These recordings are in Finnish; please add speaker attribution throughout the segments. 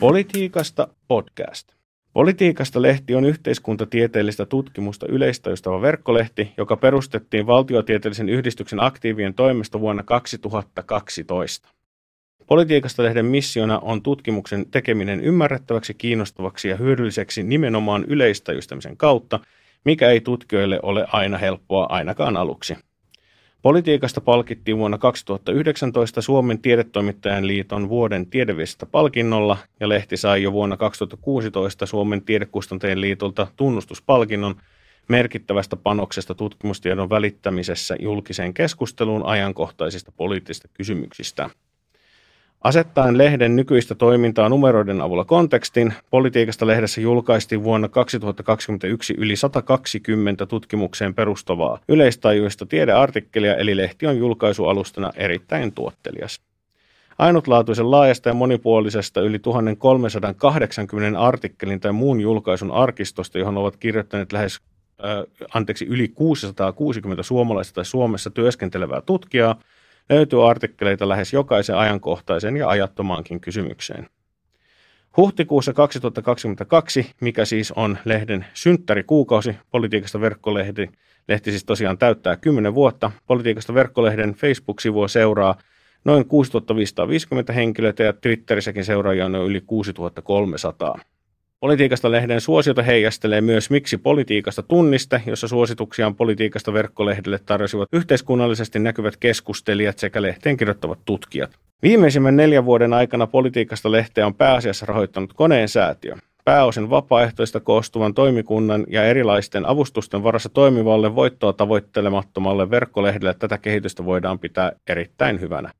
Speaker 1: Politiikasta podcast. Politiikasta lehti on yhteiskuntatieteellistä tutkimusta yleistäjystava verkkolehti, joka perustettiin valtiotieteellisen yhdistyksen aktiivien toimesta vuonna 2012. Politiikasta lehden missiona on tutkimuksen tekeminen ymmärrettäväksi, kiinnostavaksi ja hyödylliseksi nimenomaan yleistäjystämisen kautta, mikä ei tutkijoille ole aina helppoa ainakaan aluksi. Politiikasta palkittiin vuonna 2019 Suomen tiedetoimittajan liiton vuoden tiedeviestintä palkinnolla ja lehti sai jo vuonna 2016 Suomen tiedekustantajien liitolta tunnustuspalkinnon merkittävästä panoksesta tutkimustiedon välittämisessä julkiseen keskusteluun ajankohtaisista poliittisista kysymyksistä. Asettaen lehden nykyistä toimintaa numeroiden avulla kontekstin, politiikasta lehdessä julkaistiin vuonna 2021 yli 120 tutkimukseen perustavaa yleistajuista tiedeartikkelia, eli lehti on julkaisualustana erittäin tuottelias. Ainutlaatuisen laajasta ja monipuolisesta yli 1380 artikkelin tai muun julkaisun arkistosta, johon ovat kirjoittaneet lähes äh, anteeksi, yli 660 suomalaista tai Suomessa työskentelevää tutkijaa, löytyy artikkeleita lähes jokaisen ajankohtaisen ja ajattomaankin kysymykseen. Huhtikuussa 2022, mikä siis on lehden synttärikuukausi, politiikasta verkkolehti, lehti siis tosiaan täyttää 10 vuotta, politiikasta verkkolehden Facebook-sivua seuraa noin 6550 henkilöitä ja Twitterissäkin seuraajia on noin yli 6300. Politiikasta lehden suosiota heijastelee myös Miksi politiikasta tunniste, jossa suosituksiaan politiikasta verkkolehdelle tarjosivat yhteiskunnallisesti näkyvät keskustelijat sekä lehteen kirjoittavat tutkijat. Viimeisimmän neljän vuoden aikana politiikasta lehteä on pääasiassa rahoittanut koneen säätiö. Pääosin vapaaehtoista koostuvan toimikunnan ja erilaisten avustusten varassa toimivalle voittoa tavoittelemattomalle verkkolehdelle tätä kehitystä voidaan pitää erittäin hyvänä.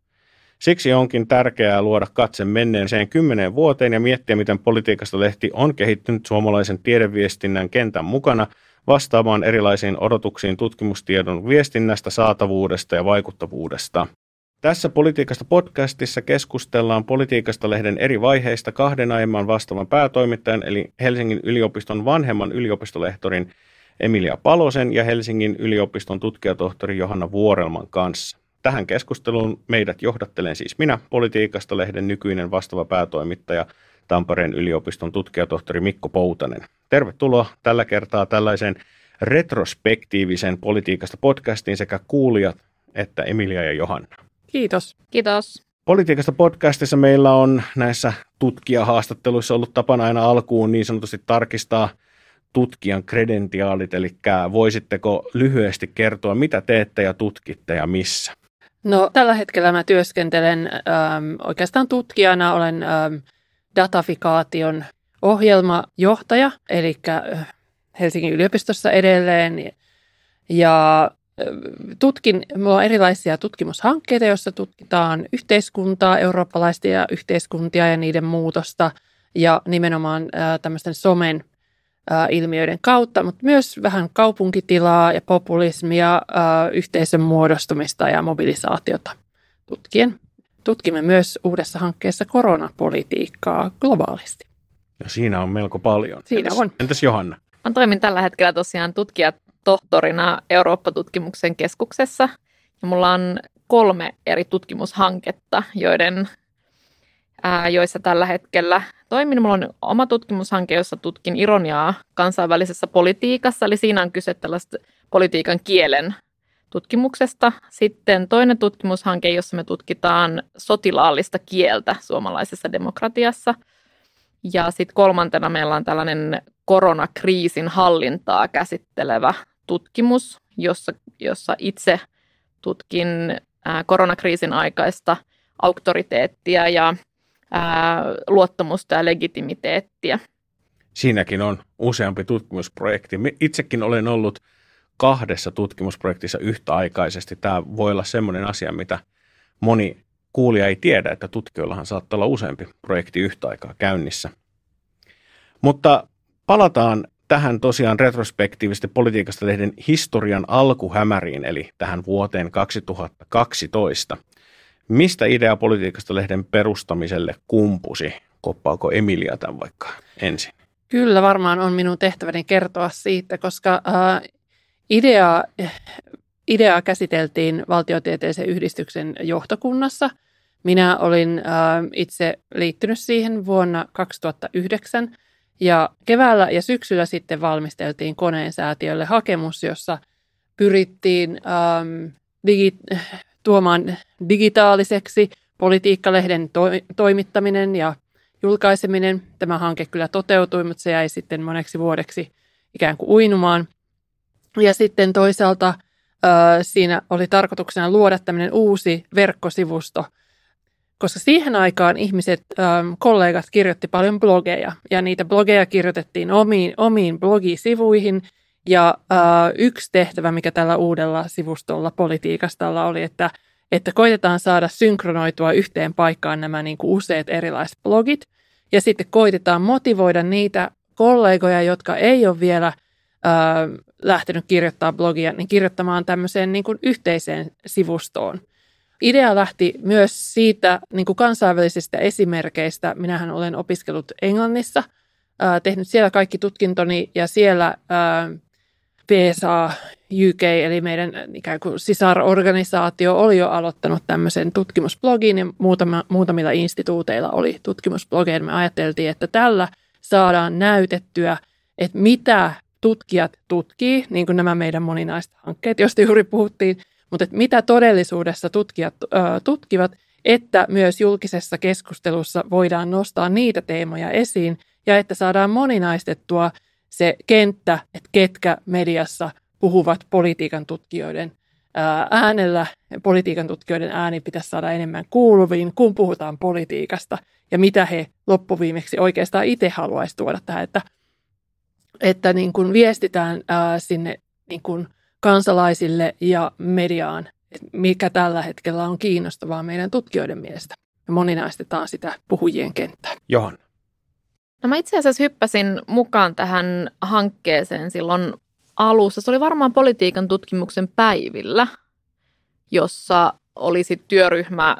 Speaker 1: Siksi onkin tärkeää luoda katse menneeseen kymmeneen vuoteen ja miettiä, miten politiikasta lehti on kehittynyt suomalaisen tiedeviestinnän kentän mukana vastaamaan erilaisiin odotuksiin tutkimustiedon viestinnästä, saatavuudesta ja vaikuttavuudesta. Tässä Politiikasta podcastissa keskustellaan Politiikasta lehden eri vaiheista kahden aiemman vastaavan päätoimittajan eli Helsingin yliopiston vanhemman yliopistolehtorin Emilia Palosen ja Helsingin yliopiston tutkijatohtori Johanna Vuorelman kanssa. Tähän keskusteluun meidät johdattelen siis minä, Politiikasta lehden nykyinen vastaava päätoimittaja, Tampereen yliopiston tutkijatohtori Mikko Poutanen. Tervetuloa tällä kertaa tällaisen retrospektiivisen politiikasta podcastiin sekä kuulijat että Emilia ja Johanna.
Speaker 2: Kiitos.
Speaker 3: Kiitos.
Speaker 1: Politiikasta podcastissa meillä on näissä tutkijahaastatteluissa ollut tapana aina alkuun niin sanotusti tarkistaa tutkijan kredentiaalit, eli voisitteko lyhyesti kertoa, mitä teette ja tutkitte ja missä?
Speaker 2: No tällä hetkellä mä työskentelen ähm, oikeastaan tutkijana, olen ähm, datafikaation ohjelmajohtaja, eli äh, Helsingin yliopistossa edelleen. Ja äh, tutkin, minulla on erilaisia tutkimushankkeita, joissa tutkitaan yhteiskuntaa, eurooppalaisia yhteiskuntia ja niiden muutosta ja nimenomaan äh, tämmöisten somen ilmiöiden kautta, mutta myös vähän kaupunkitilaa ja populismia, yhteisön muodostumista ja mobilisaatiota tutkien. Tutkimme myös uudessa hankkeessa koronapolitiikkaa globaalisti.
Speaker 1: Ja siinä on melko paljon.
Speaker 2: Siinä
Speaker 1: entäs,
Speaker 2: on.
Speaker 1: Entäs Johanna?
Speaker 3: Mä toimin tällä hetkellä tosiaan tutkijatohtorina Eurooppa-tutkimuksen keskuksessa. Ja mulla on kolme eri tutkimushanketta, joiden ää, joissa tällä hetkellä toimin. Mulla on oma tutkimushanke, jossa tutkin ironiaa kansainvälisessä politiikassa, eli siinä on kyse tällaista politiikan kielen tutkimuksesta. Sitten toinen tutkimushanke, jossa me tutkitaan sotilaallista kieltä suomalaisessa demokratiassa. Ja sitten kolmantena meillä on tällainen koronakriisin hallintaa käsittelevä tutkimus, jossa, jossa itse tutkin koronakriisin aikaista auktoriteettia ja ää, luottamusta ja legitimiteettiä.
Speaker 1: Siinäkin on useampi tutkimusprojekti. Itsekin olen ollut kahdessa tutkimusprojektissa yhtäaikaisesti. Tämä voi olla sellainen asia, mitä moni kuulija ei tiedä, että tutkijoillahan saattaa olla useampi projekti yhtä aikaa käynnissä. Mutta palataan tähän tosiaan retrospektiivisesti politiikasta lehden historian alkuhämäriin, eli tähän vuoteen 2012. Mistä idea politiikasta lehden perustamiselle kumpusi? Koppaako Emilia tämän vaikka ensin?
Speaker 2: Kyllä varmaan on minun tehtäväni kertoa siitä, koska äh, idea, käsiteltiin valtiotieteellisen yhdistyksen johtokunnassa Minä olin äh, itse liittynyt siihen vuonna 2009 ja keväällä ja syksyllä sitten valmisteltiin koneen säätiölle hakemus, jossa pyrittiin ähm, digi- tuomaan digitaaliseksi politiikkalehden to- toimittaminen ja julkaiseminen. Tämä hanke kyllä toteutui, mutta se jäi sitten moneksi vuodeksi ikään kuin uinumaan. Ja sitten toisaalta äh, siinä oli tarkoituksena luoda tämmöinen uusi verkkosivusto, koska siihen aikaan ihmiset, ähm, kollegat kirjoitti paljon blogeja ja niitä blogeja kirjoitettiin omiin, omiin blogisivuihin. Ja äh, yksi tehtävä, mikä tällä uudella sivustolla politiikasta oli, että, että koitetaan saada synkronoitua yhteen paikkaan nämä niin kuin useat erilaiset blogit. Ja sitten koitetaan motivoida niitä kollegoja, jotka ei ole vielä äh, lähtenyt kirjoittamaan blogia, niin kirjoittamaan tämmöiseen niin kuin yhteiseen sivustoon. Idea lähti myös siitä niin kuin kansainvälisistä esimerkkeistä. Minähän olen opiskellut Englannissa, äh, tehnyt siellä kaikki tutkintoni ja siellä äh, PSA UK, eli meidän ikään kuin sisarorganisaatio, oli jo aloittanut tämmöisen tutkimusblogin ja muutama, muutamilla instituuteilla oli tutkimusblogeja. Me ajateltiin, että tällä saadaan näytettyä, että mitä tutkijat tutkii, niin kuin nämä meidän moninaiset hankkeet, joista juuri puhuttiin, mutta että mitä todellisuudessa tutkijat ö, tutkivat, että myös julkisessa keskustelussa voidaan nostaa niitä teemoja esiin ja että saadaan moninaistettua se kenttä, että ketkä mediassa puhuvat politiikan tutkijoiden äänellä. Politiikan tutkijoiden ääni pitäisi saada enemmän kuuluviin, kun puhutaan politiikasta ja mitä he loppuviimeksi oikeastaan itse haluaisivat tuoda tähän, että, että niin kuin viestitään ää, sinne niin kuin kansalaisille ja mediaan, mikä tällä hetkellä on kiinnostavaa meidän tutkijoiden mielestä. Ja moninaistetaan sitä puhujien kenttää.
Speaker 1: Johanna.
Speaker 3: No mä itse asiassa hyppäsin mukaan tähän hankkeeseen silloin alussa. Se oli varmaan politiikan tutkimuksen päivillä, jossa olisi työryhmä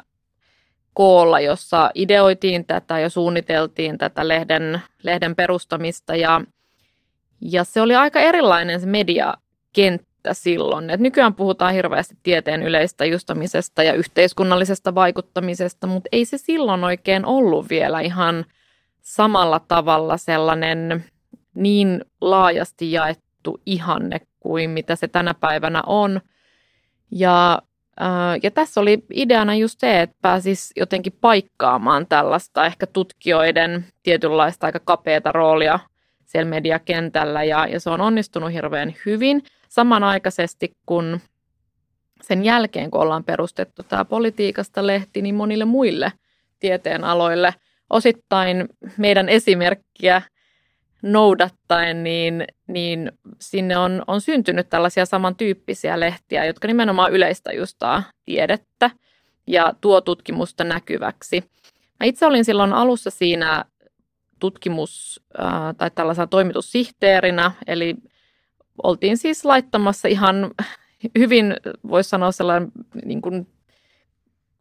Speaker 3: koolla, jossa ideoitiin tätä ja suunniteltiin tätä lehden, lehden perustamista. Ja, ja se oli aika erilainen se mediakenttä silloin. Et nykyään puhutaan hirveästi tieteen yleistä justamisesta ja yhteiskunnallisesta vaikuttamisesta, mutta ei se silloin oikein ollut vielä ihan samalla tavalla sellainen niin laajasti jaettu ihanne kuin mitä se tänä päivänä on. Ja ja tässä oli ideana just se, että pääsisi jotenkin paikkaamaan tällaista ehkä tutkijoiden tietynlaista aika kapeata roolia siellä mediakentällä ja, ja se on onnistunut hirveän hyvin. Samanaikaisesti kun sen jälkeen, kun ollaan perustettu tämä politiikasta lehti, niin monille muille tieteenaloille osittain meidän esimerkkiä noudattaen, niin, niin sinne on, on syntynyt tällaisia samantyyppisiä lehtiä, jotka nimenomaan yleistäjustaa tiedettä ja tuo tutkimusta näkyväksi. Mä itse olin silloin alussa siinä tutkimus- tai tällaisena toimitussihteerinä, eli oltiin siis laittamassa ihan hyvin, voisi sanoa sellainen niin kuin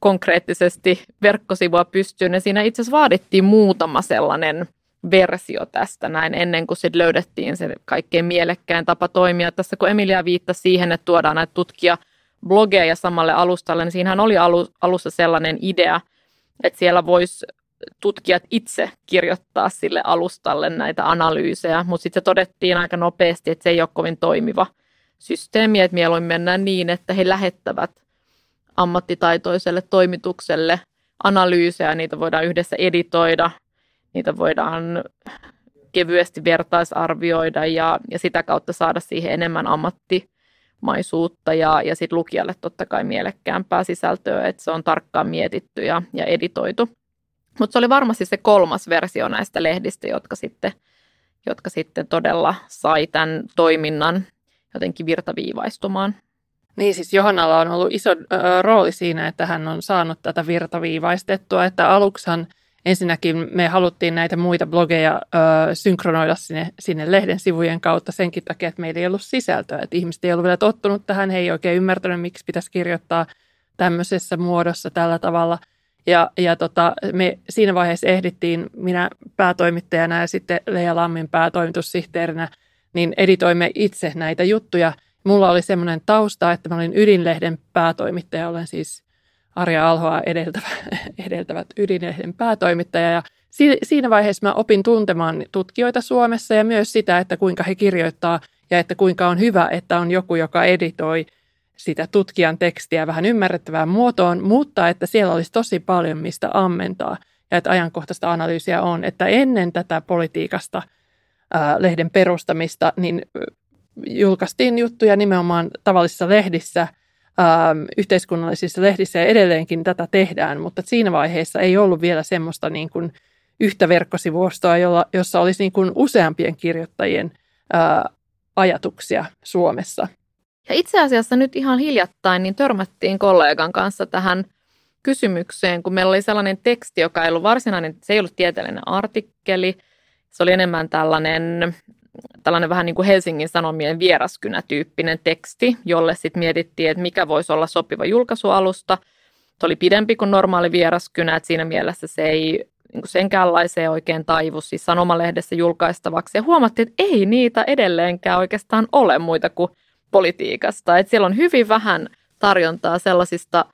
Speaker 3: konkreettisesti verkkosivua pystyyn. Ja siinä itse asiassa vaadittiin muutama sellainen – versio tästä näin ennen kuin sitten löydettiin se kaikkein mielekkäin tapa toimia. Tässä kun Emilia viittasi siihen, että tuodaan näitä tutkija blogeja samalle alustalle, niin siinähän oli alussa sellainen idea, että siellä voisi tutkijat itse kirjoittaa sille alustalle näitä analyysejä, mutta sitten se todettiin aika nopeasti, että se ei ole kovin toimiva systeemi, että mieluummin mennään niin, että he lähettävät ammattitaitoiselle toimitukselle analyysejä, niitä voidaan yhdessä editoida, niitä voidaan kevyesti vertaisarvioida ja, ja sitä kautta saada siihen enemmän ammattimaisuutta ja, ja sitten lukijalle totta kai mielekkäämpää sisältöä, että se on tarkkaan mietitty ja, ja editoitu. Mutta se oli varmasti se kolmas versio näistä lehdistä, jotka sitten, jotka sitten todella sai tämän toiminnan jotenkin virtaviivaistumaan.
Speaker 2: Niin siis Johannalla on ollut iso rooli siinä, että hän on saanut tätä virtaviivaistettua, että aluksihan – ensinnäkin me haluttiin näitä muita blogeja ö, synkronoida sinne, sinne lehden sivujen kautta senkin takia, että meillä ei ollut sisältöä. Että ihmiset ei ollut vielä tottunut tähän, he ei oikein ymmärtänyt, miksi pitäisi kirjoittaa tämmöisessä muodossa tällä tavalla. Ja, ja tota, me siinä vaiheessa ehdittiin, minä päätoimittajana ja sitten Leija Lammin päätoimitussihteerinä, niin editoimme itse näitä juttuja. Mulla oli semmoinen tausta, että mä olin Ydinlehden päätoimittaja, olen siis Arja Alhoa edeltävä, edeltävät ydinlehden päätoimittaja. Ja siinä vaiheessa mä opin tuntemaan tutkijoita Suomessa ja myös sitä, että kuinka he kirjoittaa ja että kuinka on hyvä, että on joku, joka editoi sitä tutkijan tekstiä vähän ymmärrettävään muotoon, mutta että siellä olisi tosi paljon mistä ammentaa ja että ajankohtaista analyysiä on, että ennen tätä politiikasta lehden perustamista, niin julkaistiin juttuja nimenomaan tavallisissa lehdissä, ää, yhteiskunnallisissa lehdissä ja edelleenkin tätä tehdään, mutta siinä vaiheessa ei ollut vielä semmoista niin kuin yhtä verkkosivustoa, jolla, jossa olisi niin kuin useampien kirjoittajien ää, ajatuksia Suomessa.
Speaker 3: Ja itse asiassa nyt ihan hiljattain niin törmättiin kollegan kanssa tähän kysymykseen, kun meillä oli sellainen teksti, joka ei ollut varsinainen, se ei ollut tieteellinen artikkeli, se oli enemmän tällainen, tällainen vähän niin kuin Helsingin Sanomien vieraskynä-tyyppinen teksti, jolle sitten mietittiin, että mikä voisi olla sopiva julkaisualusta. Se oli pidempi kuin normaali vieraskynä, että siinä mielessä se ei niin kuin senkäänlaiseen oikein taivu siis sanomalehdessä julkaistavaksi. Ja huomattiin, että ei niitä edelleenkään oikeastaan ole muita kuin politiikasta. Että siellä on hyvin vähän tarjontaa sellaisista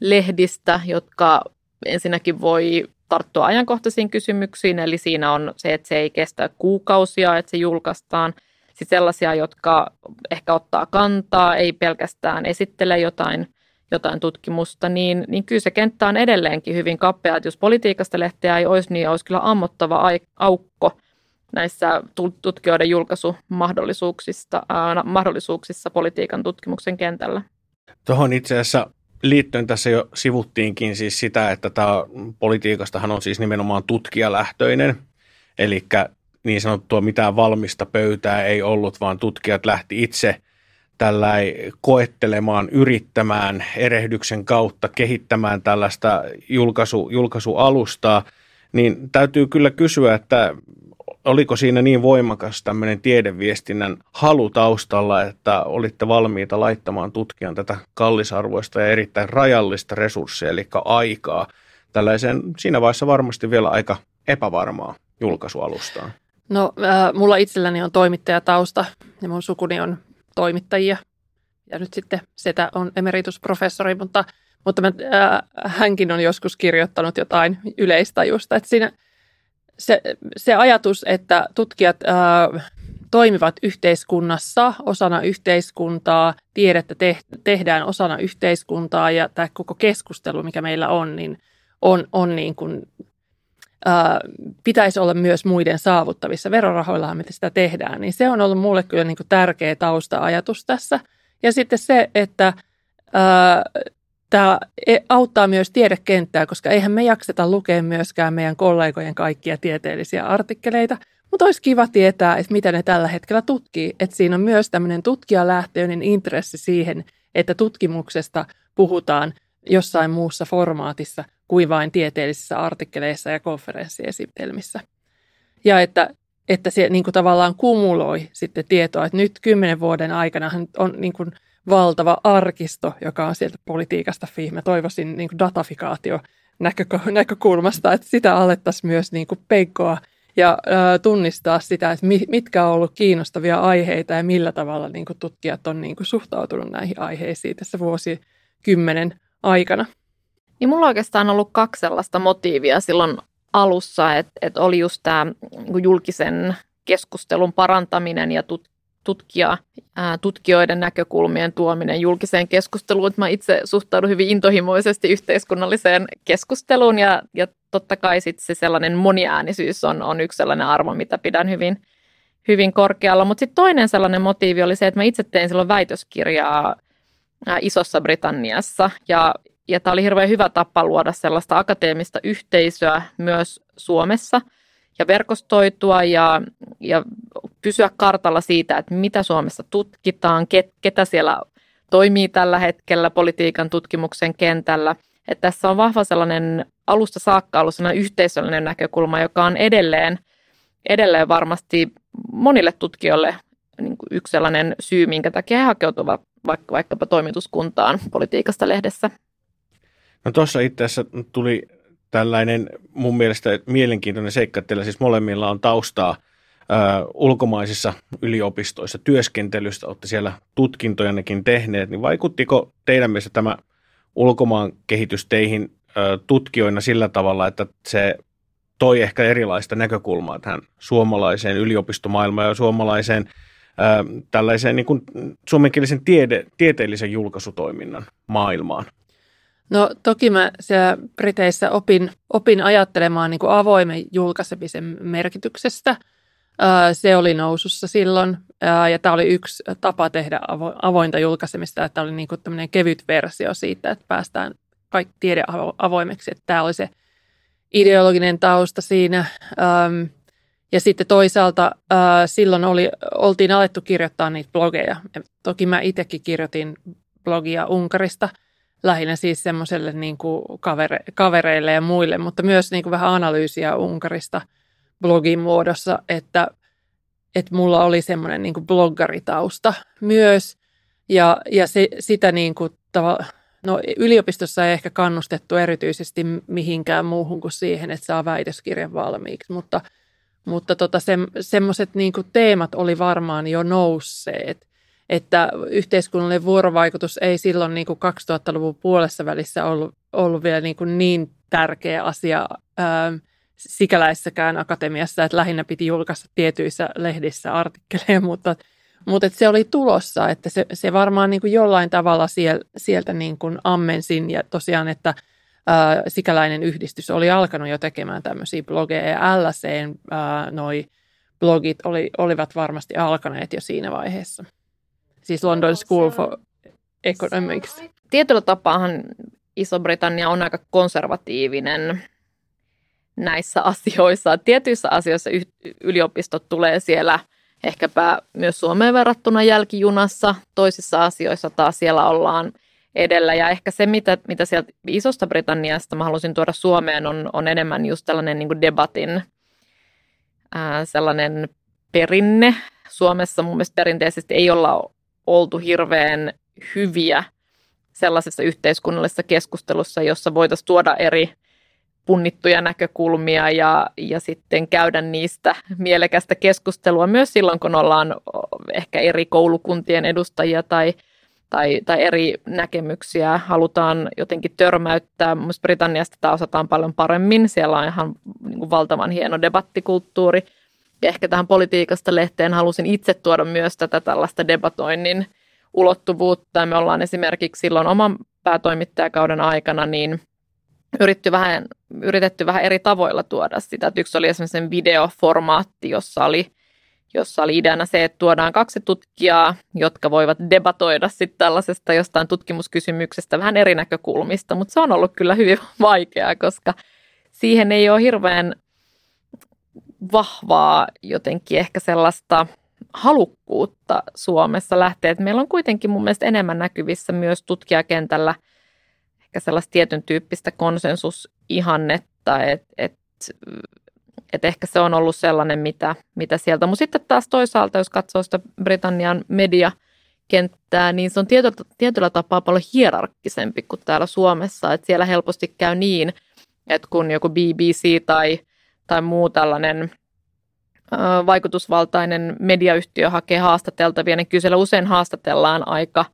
Speaker 3: lehdistä, jotka ensinnäkin voi tarttua ajankohtaisiin kysymyksiin, eli siinä on se, että se ei kestä kuukausia, että se julkaistaan. Sitten sellaisia, jotka ehkä ottaa kantaa, ei pelkästään esittele jotain, jotain tutkimusta, niin, niin kyllä se kenttä on edelleenkin hyvin kapea, että jos politiikasta lehteä ei olisi, niin olisi kyllä ammottava aukko näissä tutkijoiden julkaisumahdollisuuksissa ää, mahdollisuuksissa politiikan tutkimuksen kentällä.
Speaker 1: Tuohon itse asiassa liittyen tässä jo sivuttiinkin siis sitä, että tämä politiikastahan on siis nimenomaan tutkijalähtöinen, eli niin sanottua mitään valmista pöytää ei ollut, vaan tutkijat lähti itse tällä koettelemaan, yrittämään erehdyksen kautta, kehittämään tällaista julkaisu, julkaisualustaa, niin täytyy kyllä kysyä, että oliko siinä niin voimakas tämmöinen tiedeviestinnän halu taustalla, että olitte valmiita laittamaan tutkijan tätä kallisarvoista ja erittäin rajallista resursseja, eli aikaa, tällaiseen siinä vaiheessa varmasti vielä aika epävarmaa julkaisualustaan?
Speaker 2: No, äh, mulla itselläni on toimittajatausta ja mun sukuni on toimittajia. Ja nyt sitten Setä on emeritusprofessori, mutta, mutta mä, äh, hänkin on joskus kirjoittanut jotain yleistajusta. Että siinä – se, se ajatus, että tutkijat ää, toimivat yhteiskunnassa osana yhteiskuntaa, tiedettä te, tehdään osana yhteiskuntaa ja tämä koko keskustelu, mikä meillä on, niin on, on niin kuin, ää, pitäisi olla myös muiden saavuttavissa. Verorahoillahan me sitä tehdään, niin se on ollut mulle kyllä niin kuin tärkeä tausta-ajatus tässä. Ja sitten se, että ää, Tämä e, auttaa myös tiedekenttää, koska eihän me jakseta lukea myöskään meidän kollegojen kaikkia tieteellisiä artikkeleita, mutta olisi kiva tietää, että mitä ne tällä hetkellä tutkii. Että siinä on myös tämmöinen tutkijalähtöinen intressi siihen, että tutkimuksesta puhutaan jossain muussa formaatissa kuin vain tieteellisissä artikkeleissa ja konferenssiesitelmissä. Ja että, että se niin kuin tavallaan kumuloi sitten tietoa, että nyt kymmenen vuoden aikana on niin kuin – valtava arkisto, joka on sieltä politiikasta fi. Mä toivoisin niin kuin datafikaatio näkökulmasta, että sitä alettaisiin myös niin kuin peikkoa ja ä, tunnistaa sitä, että mitkä on ollut kiinnostavia aiheita ja millä tavalla niin kuin tutkijat on niin kuin suhtautunut näihin aiheisiin tässä vuosikymmenen aikana.
Speaker 3: Niin mulla oikeastaan on ollut kaksi sellaista motiivia silloin alussa, että, että oli just tämä niin julkisen keskustelun parantaminen ja tut, tutkija, ää, tutkijoiden näkökulmien tuominen julkiseen keskusteluun. Mä itse suhtaudun hyvin intohimoisesti yhteiskunnalliseen keskusteluun ja, ja totta kai sit se sellainen moniäänisyys on, on yksi sellainen arvo, mitä pidän hyvin, hyvin korkealla. Mutta sitten toinen sellainen motiivi oli se, että mä itse tein silloin väitöskirjaa ää, Isossa Britanniassa ja, ja tämä oli hirveän hyvä tapa luoda sellaista akateemista yhteisöä myös Suomessa – ja verkostoitua ja, ja pysyä kartalla siitä, että mitä Suomessa tutkitaan, ket, ketä siellä toimii tällä hetkellä politiikan tutkimuksen kentällä. Että tässä on vahva sellainen alusta saakka ollut sellainen yhteisöllinen näkökulma, joka on edelleen, edelleen varmasti monille tutkijoille niin kuin yksi sellainen syy, minkä takia he hakeutuvat vaikka, vaikkapa toimituskuntaan politiikasta lehdessä.
Speaker 1: No tuossa itse asiassa tuli tällainen mun mielestä mielenkiintoinen seikka, että siis molemmilla on taustaa ö, ulkomaisissa yliopistoissa työskentelystä, olette siellä tutkintojannekin tehneet, niin vaikuttiko teidän mielestä tämä ulkomaan kehitysteihin tutkijoina sillä tavalla, että se toi ehkä erilaista näkökulmaa tähän suomalaiseen yliopistomaailmaan ja suomalaiseen ää, tällaiseen niin kuin suomenkielisen tiede, tieteellisen julkaisutoiminnan maailmaan?
Speaker 2: No toki mä siellä Briteissä opin, opin ajattelemaan niin kuin avoimen julkaisemisen merkityksestä. Se oli nousussa silloin ja tämä oli yksi tapa tehdä avointa julkaisemista, että oli niin kuin kevyt versio siitä, että päästään kaikki tiede avoimeksi. Että tämä oli se ideologinen tausta siinä. Ja sitten toisaalta silloin oli, oltiin alettu kirjoittaa niitä blogeja. Ja toki mä itsekin kirjoitin blogia Unkarista, lähinnä siis semmoiselle niin kavere, kavereille ja muille, mutta myös niin kuin vähän analyysiä Unkarista blogin muodossa, että, että mulla oli semmoinen niin kuin bloggaritausta myös. Ja, ja se, sitä niin kuin tava, No yliopistossa ei ehkä kannustettu erityisesti mihinkään muuhun kuin siihen, että saa väitöskirjan valmiiksi, mutta, mutta tota se, semmoiset niin teemat oli varmaan jo nousseet, että yhteiskunnallinen vuorovaikutus ei silloin niin kuin 2000-luvun puolessa välissä ollut, ollut vielä niin, kuin niin tärkeä asia ää, sikäläissäkään akatemiassa, että lähinnä piti julkaista tietyissä lehdissä artikkeleja, mutta mutta se oli tulossa, että se, se varmaan niin kuin jollain tavalla siel, sieltä niin kuin ammensin ja tosiaan, että ää, sikäläinen yhdistys oli alkanut jo tekemään tämmöisiä blogeja ja LSEn ää, noi blogit oli, olivat varmasti alkaneet jo siinä vaiheessa. Siis London School for Economics.
Speaker 3: Tietyllä tapaahan Iso-Britannia on aika konservatiivinen näissä asioissa. Tietyissä asioissa yliopistot tulee siellä – ehkäpä myös Suomeen verrattuna jälkijunassa. Toisissa asioissa taas siellä ollaan edellä. Ja ehkä se, mitä, mitä sieltä Isosta Britanniasta mä halusin tuoda Suomeen, on, on enemmän just tällainen niin kuin debatin ää, sellainen perinne. Suomessa mun mielestä perinteisesti ei olla oltu hirveän hyviä sellaisessa yhteiskunnallisessa keskustelussa, jossa voitaisiin tuoda eri punnittuja näkökulmia ja, ja sitten käydä niistä mielekästä keskustelua myös silloin, kun ollaan ehkä eri koulukuntien edustajia tai, tai, tai eri näkemyksiä halutaan jotenkin törmäyttää. Mielestäni Britanniasta tämä osataan paljon paremmin. Siellä on ihan niin kuin valtavan hieno debattikulttuuri. Ehkä tähän politiikasta lehteen halusin itse tuoda myös tätä tällaista debatoinnin ulottuvuutta. Me ollaan esimerkiksi silloin oman päätoimittajakauden aikana niin yritetty vähän, yritetty vähän eri tavoilla tuoda sitä. Että yksi oli esimerkiksi videoformaatti, jossa oli, jossa oli ideana se, että tuodaan kaksi tutkijaa, jotka voivat debatoida sitten tällaisesta jostain tutkimuskysymyksestä vähän eri näkökulmista, mutta se on ollut kyllä hyvin vaikeaa, koska siihen ei ole hirveän vahvaa jotenkin ehkä sellaista halukkuutta Suomessa lähteä. Et meillä on kuitenkin mun mielestä enemmän näkyvissä myös tutkijakentällä – ehkä sellaista tietyn tyyppistä konsensusihannetta, että et, et ehkä se on ollut sellainen, mitä, mitä sieltä. Mutta sitten taas toisaalta, jos katsoo sitä Britannian media, kenttää, niin se on tietyllä, tietyllä tapaa paljon hierarkkisempi kuin täällä Suomessa. Että siellä helposti käy niin, että kun joku BBC tai, tai muu tällainen vaikutusvaltainen mediayhtiö hakee haastateltavia, niin kyllä siellä usein haastatellaan aika,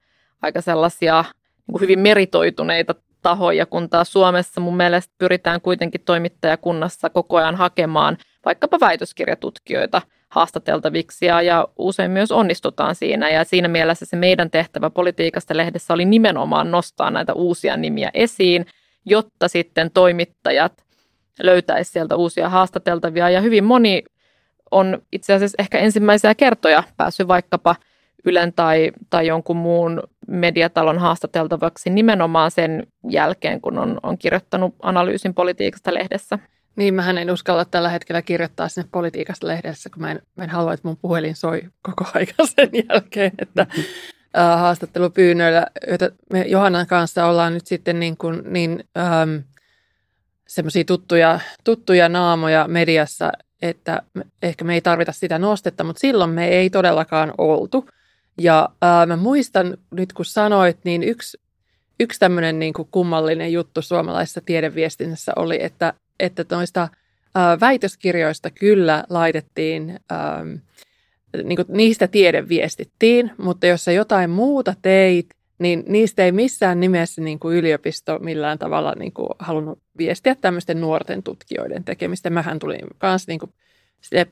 Speaker 3: aika sellaisia niin hyvin meritoituneita tahoja, kun taas Suomessa mun mielestä pyritään kuitenkin toimittajakunnassa koko ajan hakemaan vaikkapa väitöskirjatutkijoita haastateltaviksi ja, ja usein myös onnistutaan siinä. Ja siinä mielessä se meidän tehtävä politiikasta lehdessä oli nimenomaan nostaa näitä uusia nimiä esiin, jotta sitten toimittajat löytäisi sieltä uusia haastateltavia. Ja hyvin moni on itse asiassa ehkä ensimmäisiä kertoja päässyt vaikkapa – Ylen tai, tai jonkun muun mediatalon haastateltavaksi nimenomaan sen jälkeen, kun on, on kirjoittanut analyysin politiikasta lehdessä.
Speaker 2: Niin, mä en uskalla tällä hetkellä kirjoittaa sinne politiikasta lehdessä, kun mä en, mä en halua, että mun puhelin soi koko aika sen jälkeen, että äh, haastattelupyynnöillä, joita me Johannan kanssa ollaan nyt sitten niin, kuin, niin ähm, semmoisia tuttuja, tuttuja naamoja mediassa, että ehkä me ei tarvita sitä nostetta, mutta silloin me ei todellakaan oltu. Ja ää, mä muistan nyt, kun sanoit, niin yksi, yksi tämmöinen niin kuin kummallinen juttu suomalaisessa tiedeviestinnässä oli, että, että noista ää, väitöskirjoista kyllä laitettiin, ää, niin kuin niistä tiede viestittiin, mutta jos sä jotain muuta teit, niin niistä ei missään nimessä niin kuin yliopisto millään tavalla niin kuin halunnut viestiä tämmöisten nuorten tutkijoiden tekemistä. Mähän tulin kanssa niin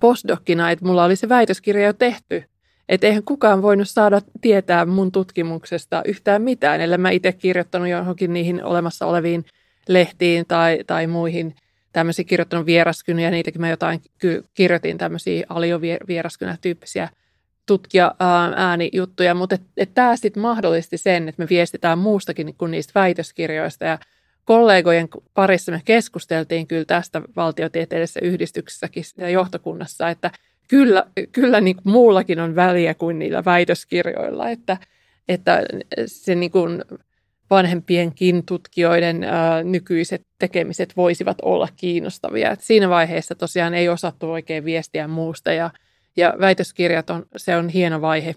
Speaker 2: postdokkina, että mulla oli se väitöskirja jo tehty. Että eihän kukaan voinut saada tietää mun tutkimuksesta yhtään mitään, ellei mä itse kirjoittanut johonkin niihin olemassa oleviin lehtiin tai, tai muihin tämmöisiä kirjoittanut vieraskynyjä, niitäkin mä jotain kirjoitin tämmöisiä aliovieraskynnä-tyyppisiä tutkia äänijuttuja, mutta tämä sitten mahdollisti sen, että me viestitään muustakin kuin niistä väitöskirjoista ja kollegojen parissa me keskusteltiin kyllä tästä valtiotieteellisessä yhdistyksessäkin ja johtokunnassa, että kyllä, kyllä niin kuin muullakin on väliä kuin niillä väitöskirjoilla, että, että se niin kuin vanhempienkin tutkijoiden ää, nykyiset tekemiset voisivat olla kiinnostavia. Et siinä vaiheessa tosiaan ei osattu oikein viestiä muusta ja, ja väitöskirjat on, se on hieno vaihe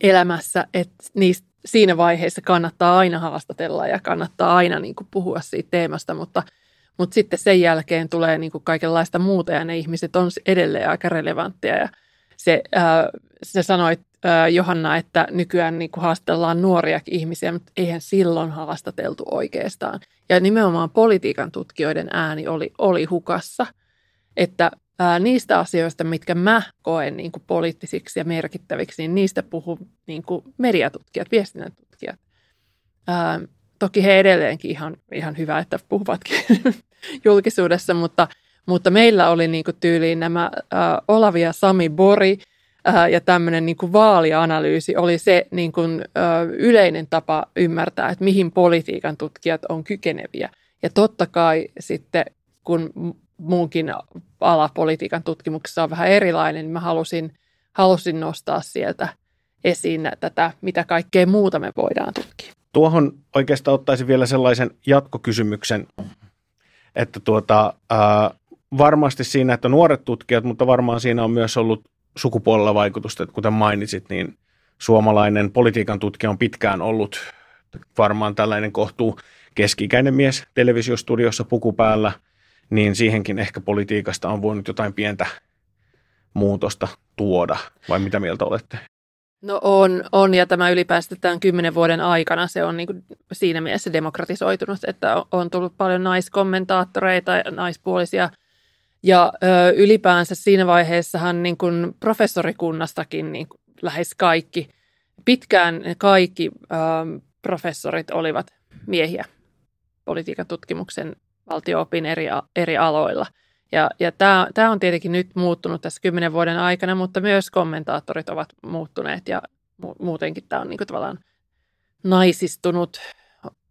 Speaker 2: elämässä, että niistä, siinä vaiheessa kannattaa aina haastatella ja kannattaa aina niin kuin puhua siitä teemasta, mutta, mutta sitten sen jälkeen tulee niin kuin kaikenlaista muuta ja ne ihmiset on edelleen aika relevantteja ja se, ää, se sanoit Johanna, että nykyään niin kuin haastellaan nuoriakin ihmisiä, mutta eihän silloin haastateltu oikeastaan. Ja nimenomaan politiikan tutkijoiden ääni oli, oli hukassa, että ää, niistä asioista, mitkä mä koen niin kuin poliittisiksi ja merkittäviksi, niin niistä puhuu niin mediatutkijat, viestinnän tutkijat. Ää, toki he edelleenkin ihan, ihan hyvä, että puhuvatkin julkisuudessa, mutta, mutta meillä oli niin kuin tyyliin nämä ää, Olavi ja Sami Bori – ää, ja tämmöinen niin kuin vaalianalyysi oli se niin kuin, ää, yleinen tapa ymmärtää, että mihin politiikan tutkijat on kykeneviä. Ja totta kai sitten, kun muunkin ala politiikan tutkimuksessa on vähän erilainen, niin mä halusin, halusin nostaa sieltä esiin tätä, mitä kaikkea muuta me voidaan tutkia.
Speaker 1: Tuohon oikeastaan ottaisin vielä sellaisen jatkokysymyksen, että tuota, ää, varmasti siinä, että nuoret tutkijat, mutta varmaan siinä on myös ollut sukupuolella vaikutusta, että kuten mainitsit, niin suomalainen politiikan tutkija on pitkään ollut varmaan tällainen kohtuu keski-ikäinen mies televisiostudiossa puku päällä, niin siihenkin ehkä politiikasta on voinut jotain pientä muutosta tuoda, vai mitä mieltä olette?
Speaker 2: No on, on ja tämä ylipäänsä tämän kymmenen vuoden aikana. Se on niin kuin siinä mielessä demokratisoitunut, että on tullut paljon naiskommentaattoreita ja naispuolisia – ja ö, ylipäänsä siinä vaiheessahan niin kuin professorikunnastakin niin kuin lähes kaikki, pitkään kaikki ö, professorit olivat miehiä politiikan tutkimuksen valtioopin eri, eri aloilla. Ja, ja tämä, tämä on tietenkin nyt muuttunut tässä kymmenen vuoden aikana, mutta myös kommentaattorit ovat muuttuneet ja mu- muutenkin tämä on niin kuin tavallaan naisistunut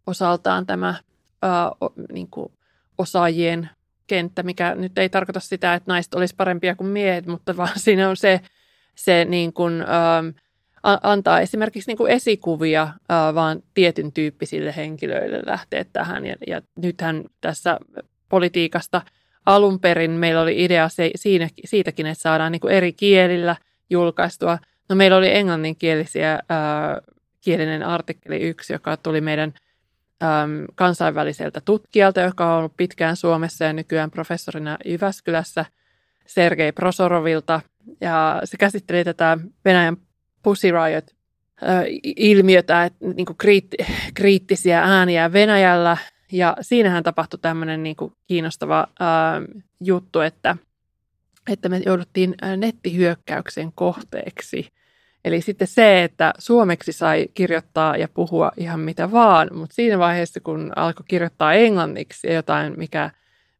Speaker 2: osaltaan tämä ää, o, niin kuin osaajien kenttä, mikä nyt ei tarkoita sitä, että naiset olisi parempia kuin miehet, mutta vaan siinä on se, se niin kuin, ähm, antaa esimerkiksi niin kuin esikuvia vaan tietyn tyyppisille henkilöille lähteä tähän. Ja, ja nythän tässä politiikasta alun perin meillä oli idea se, siinä, siitäkin, että saadaan niin kuin eri kielillä julkaistua. No meillä oli englanninkielisiä äh, kielinen artikkeli yksi, joka tuli meidän – äm, kansainväliseltä tutkijalta, joka on ollut pitkään Suomessa ja nykyään professorina Jyväskylässä, Sergei Prosorovilta. Ja se käsitteli tätä Venäjän Pussy Riot-ilmiötä, että niin kuin kriitti, kriittisiä ääniä Venäjällä. Ja siinähän tapahtui tämmöinen niin kuin kiinnostava ää, juttu, että, että me jouduttiin nettihyökkäyksen kohteeksi – Eli sitten se, että suomeksi sai kirjoittaa ja puhua ihan mitä vaan, mutta siinä vaiheessa, kun alkoi kirjoittaa englanniksi jotain, mikä,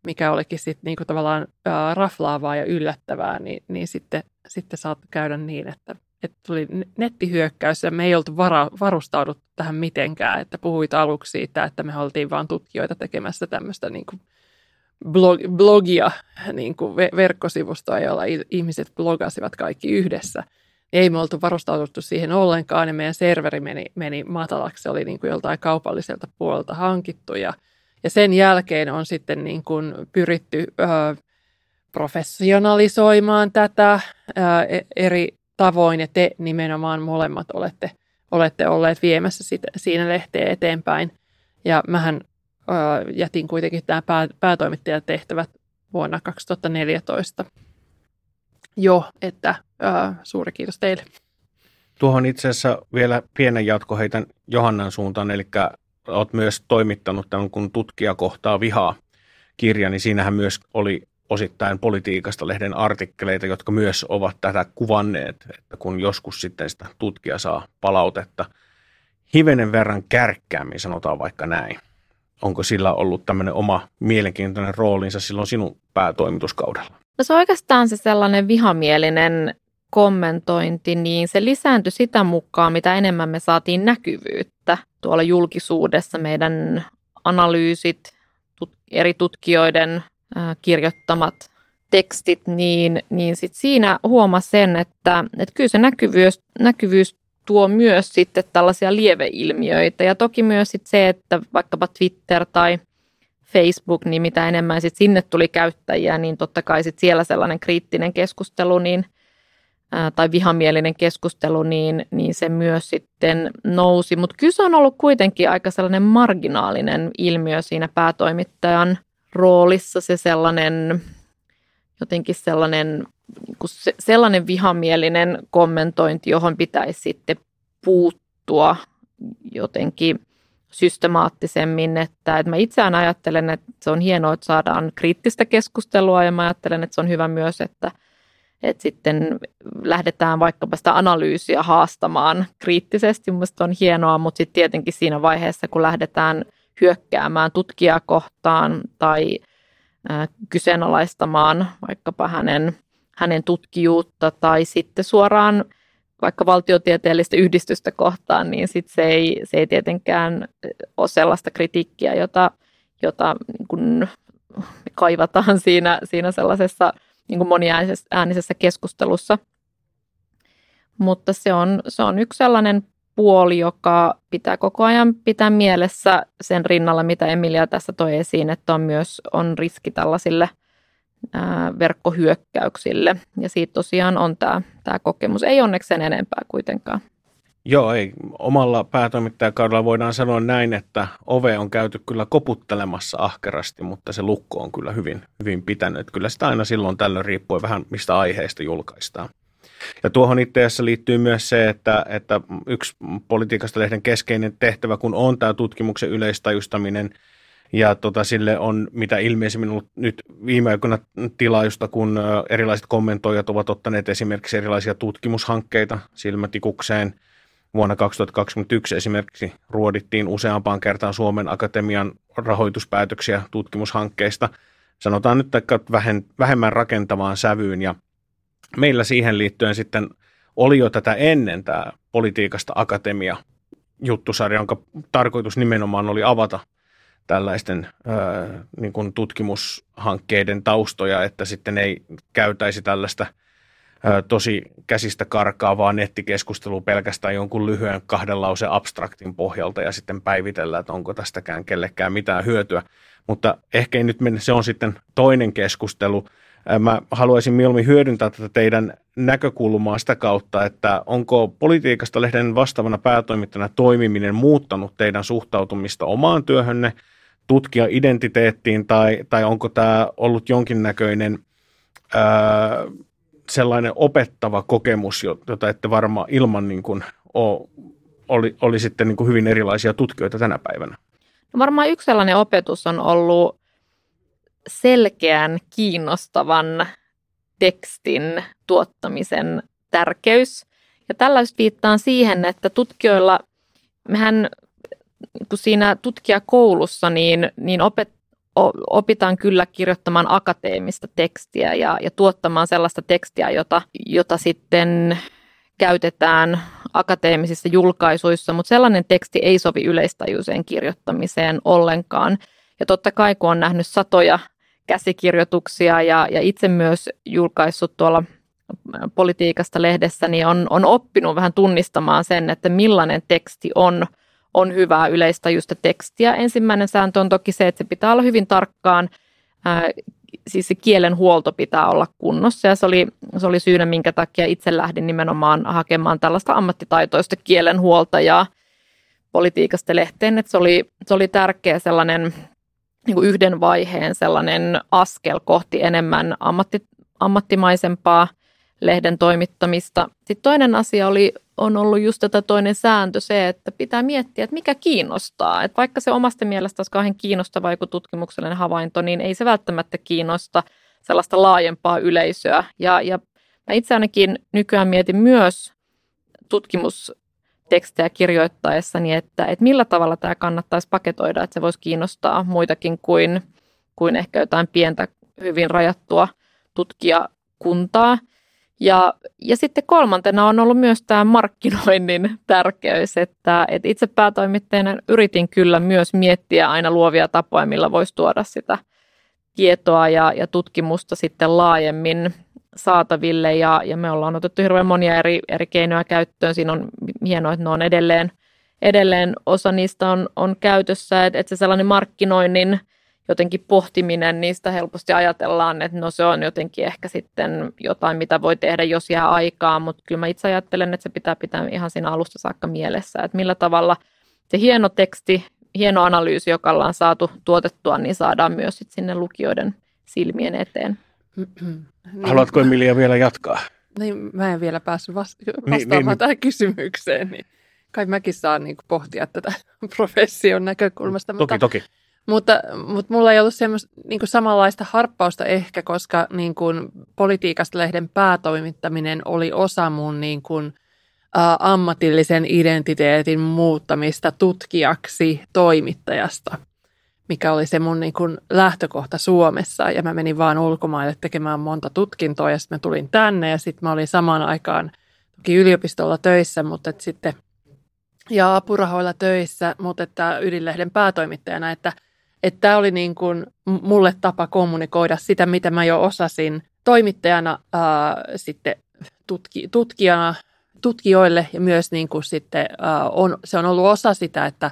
Speaker 2: mikä olikin sitten niinku tavallaan ää, raflaavaa ja yllättävää, niin, niin sitten, sitten saattoi käydä niin, että, että tuli nettihyökkäys ja me ei oltu vara, varustauduttu tähän mitenkään, että puhuit aluksi siitä, että me oltiin vain tutkijoita tekemässä tämmöistä niinku blog, blogia, niinku verkkosivustoa, jolla ihmiset blogasivat kaikki yhdessä – ei me oltu varustauduttu siihen ollenkaan ja meidän serveri meni, meni matalaksi. Se oli niin kuin joltain kaupalliselta puolelta hankittu ja, ja sen jälkeen on sitten niin kuin pyritty ö, professionalisoimaan tätä e, eri tavoin ja te nimenomaan molemmat olette, olette olleet viemässä sitä, siinä lehteä eteenpäin. Ja mähän ö, jätin kuitenkin tämä pää, päätoimittajatehtävät vuonna 2014 jo, että ää, suuri kiitos teille.
Speaker 1: Tuohon itse asiassa vielä pienen jatko heitän Johannan suuntaan, eli olet myös toimittanut tämän, kun tutkija kohtaa vihaa kirja, niin siinähän myös oli osittain politiikasta lehden artikkeleita, jotka myös ovat tätä kuvanneet, että kun joskus sitten sitä tutkija saa palautetta hivenen verran kärkkäämmin, sanotaan vaikka näin. Onko sillä ollut tämmöinen oma mielenkiintoinen roolinsa silloin sinun päätoimituskaudella?
Speaker 3: No se oikeastaan se sellainen vihamielinen kommentointi, niin se lisääntyi sitä mukaan, mitä enemmän me saatiin näkyvyyttä tuolla julkisuudessa. Meidän analyysit, eri tutkijoiden kirjoittamat tekstit, niin, niin sit siinä huomasi sen, että, että kyllä se näkyvyys, näkyvyys tuo myös sitten tällaisia lieveilmiöitä. Ja toki myös sit se, että vaikkapa Twitter tai Facebook, niin mitä enemmän sit sinne tuli käyttäjiä, niin totta kai sit siellä sellainen kriittinen keskustelu niin, ää, tai vihamielinen keskustelu, niin, niin se myös sitten nousi. Mutta kyllä se on ollut kuitenkin aika sellainen marginaalinen ilmiö siinä päätoimittajan roolissa se sellainen, jotenkin sellainen, niin se, sellainen vihamielinen kommentointi, johon pitäisi sitten puuttua jotenkin systemaattisemmin, että, että mä itse ajattelen, että se on hienoa, että saadaan kriittistä keskustelua ja mä ajattelen, että se on hyvä myös, että, että sitten lähdetään vaikkapa sitä analyysiä haastamaan kriittisesti. Mielestäni on hienoa, mutta sitten tietenkin siinä vaiheessa, kun lähdetään – hyökkäämään tutkijakohtaan tai kyseenalaistamaan vaikkapa hänen, hänen tutkijuutta tai sitten suoraan vaikka valtiotieteellistä yhdistystä kohtaan, niin sit se, ei, se ei tietenkään ole sellaista kritiikkiä, jota, jota niin kun kaivataan siinä, siinä sellaisessa niin moniäänisessä keskustelussa. Mutta se on, se on yksi sellainen puoli, joka pitää koko ajan pitää mielessä sen rinnalla, mitä Emilia tässä toi esiin, että on myös on riski tällaisille ää, verkkohyökkäyksille. Ja siitä tosiaan on tämä, tämä kokemus. Ei onneksi sen enempää kuitenkaan.
Speaker 1: Joo, ei. Omalla päätoimittajakaudella voidaan sanoa näin, että ove on käyty kyllä koputtelemassa ahkerasti, mutta se lukko on kyllä hyvin, hyvin pitänyt. Kyllä sitä aina silloin tällöin riippuu vähän mistä aiheesta julkaistaan. Ja tuohon itse asiassa liittyy myös se, että, että yksi politiikasta lehden keskeinen tehtävä, kun on tämä tutkimuksen yleistajustaminen, ja tota, sille on mitä ilmeisemmin ollut nyt viime aikoina tilaajusta, kun erilaiset kommentoijat ovat ottaneet esimerkiksi erilaisia tutkimushankkeita silmätikukseen. Vuonna 2021 esimerkiksi ruodittiin useampaan kertaan Suomen Akatemian rahoituspäätöksiä tutkimushankkeista. Sanotaan nyt vähemmän rakentavaan sävyyn ja meillä siihen liittyen sitten oli jo tätä ennen tämä Politiikasta Akatemia juttusarja, jonka tarkoitus nimenomaan oli avata tällaisten ää, niin kuin tutkimushankkeiden taustoja, että sitten ei käytäisi tällaista ää, tosi käsistä karkaavaa nettikeskustelua pelkästään jonkun lyhyen kahden lause abstraktin pohjalta ja sitten päivitellä, että onko tästäkään kellekään mitään hyötyä. Mutta ehkä ei nyt mennä, se on sitten toinen keskustelu. Mä haluaisin mieluummin hyödyntää tätä teidän näkökulmaa sitä kautta, että onko politiikasta lehden vastaavana päätoimittajana toimiminen muuttanut teidän suhtautumista omaan työhönne, tutkia identiteettiin tai, tai onko tämä ollut jonkinnäköinen ää, sellainen opettava kokemus, jota ette varmaan ilman niin kuin ole, oli, oli sitten niin kuin hyvin erilaisia tutkijoita tänä päivänä?
Speaker 3: No varmaan yksi sellainen opetus on ollut selkeän, kiinnostavan tekstin tuottamisen tärkeys. Ja tällaiset viittaan siihen, että tutkijoilla, mehän kun siinä tutkijakoulussa, niin, niin opet, opitaan kyllä kirjoittamaan akateemista tekstiä ja, ja tuottamaan sellaista tekstiä, jota, jota sitten käytetään akateemisissa julkaisuissa, mutta sellainen teksti ei sovi yleistajuiseen kirjoittamiseen ollenkaan. Ja totta kai, kun on nähnyt satoja käsikirjoituksia ja, ja itse myös julkaissut tuolla politiikasta lehdessä, niin on, on oppinut vähän tunnistamaan sen, että millainen teksti on, on hyvää yleistajuista tekstiä. Ensimmäinen sääntö on toki se, että se pitää olla hyvin tarkkaan, ää, siis se kielen huolto pitää olla kunnossa ja se oli, se oli syynä, minkä takia itse lähdin nimenomaan hakemaan tällaista ammattitaitoista kielenhuoltajaa politiikasta lehteen, että se oli, se oli tärkeä sellainen niin kuin yhden vaiheen sellainen askel kohti enemmän ammatti, ammattimaisempaa lehden toimittamista. Sitten toinen asia oli, on ollut just tätä toinen sääntö se, että pitää miettiä, että mikä kiinnostaa. Että vaikka se omasta mielestä olisi kauhean kiinnostava joku tutkimuksellinen havainto, niin ei se välttämättä kiinnosta sellaista laajempaa yleisöä. Ja, ja mä itse ainakin nykyään mietin myös tutkimustekstejä kirjoittaessani, että, että millä tavalla tämä kannattaisi paketoida, että se voisi kiinnostaa muitakin kuin, kuin ehkä jotain pientä, hyvin rajattua tutkijakuntaa. Ja, ja sitten kolmantena on ollut myös tämä markkinoinnin tärkeys, että, että itse päätoimittajana yritin kyllä myös miettiä aina luovia tapoja, millä voisi tuoda sitä tietoa ja, ja tutkimusta sitten laajemmin saataville ja, ja me ollaan otettu hirveän monia eri, eri keinoja käyttöön. Siinä on hienoa, että ne on edelleen, edelleen osa niistä on, on käytössä, että, että se sellainen markkinoinnin jotenkin pohtiminen, niistä helposti ajatellaan, että no se on jotenkin ehkä sitten jotain, mitä voi tehdä, jos jää aikaa, mutta kyllä mä itse ajattelen, että se pitää pitää ihan siinä alusta saakka mielessä, että millä tavalla se hieno teksti, hieno analyysi, joka ollaan saatu tuotettua, niin saadaan myös sit sinne lukijoiden silmien eteen.
Speaker 1: Niin. Haluatko Emilia vielä jatkaa?
Speaker 2: Niin, mä en vielä päässyt vastaamaan niin, niin, niin, tähän kysymykseen, niin kai mäkin saan niin pohtia tätä profession näkökulmasta.
Speaker 1: Toki, mutta, toki.
Speaker 2: Mutta, mutta mulla ei ollut semmoista niin samanlaista harppausta ehkä, koska niin kuin, politiikasta lehden päätoimittaminen oli osa mun niin kuin, ä, ammatillisen identiteetin muuttamista tutkijaksi toimittajasta, mikä oli se mun niin kuin, lähtökohta Suomessa. Ja mä menin vaan ulkomaille tekemään monta tutkintoa ja sitten mä tulin tänne ja sitten mä olin samaan aikaan toki yliopistolla töissä, mutta sitten ja apurahoilla töissä, mutta että Ydinlehden päätoimittajana, että – että tämä oli niin kuin mulle tapa kommunikoida sitä, mitä mä jo osasin toimittajana ää, sitten tutki, tutkijana, tutkijoille ja myös niin kuin sitten ää, on, se on ollut osa sitä, että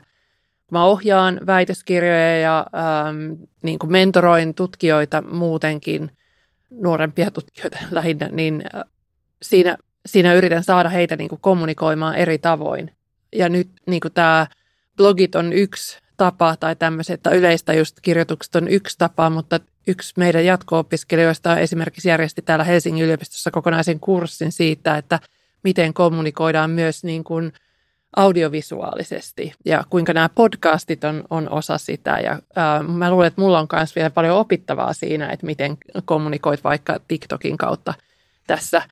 Speaker 2: mä ohjaan väitöskirjoja ja ää, niin kuin mentoroin tutkijoita muutenkin, nuorempia tutkijoita lähinnä, niin ää, siinä, siinä yritän saada heitä niin kuin kommunikoimaan eri tavoin. Ja nyt niin kuin tämä blogit on yksi tapa tai tämmöiset, että yleistä just kirjoitukset on yksi tapa, mutta yksi meidän jatko-opiskelijoista esimerkiksi järjesti täällä Helsingin yliopistossa kokonaisen kurssin siitä, että miten kommunikoidaan myös niin kuin audiovisuaalisesti ja kuinka nämä podcastit on, on osa sitä. Ja ää, mä luulen, että mulla on myös vielä paljon opittavaa siinä, että miten kommunikoit vaikka TikTokin kautta tässä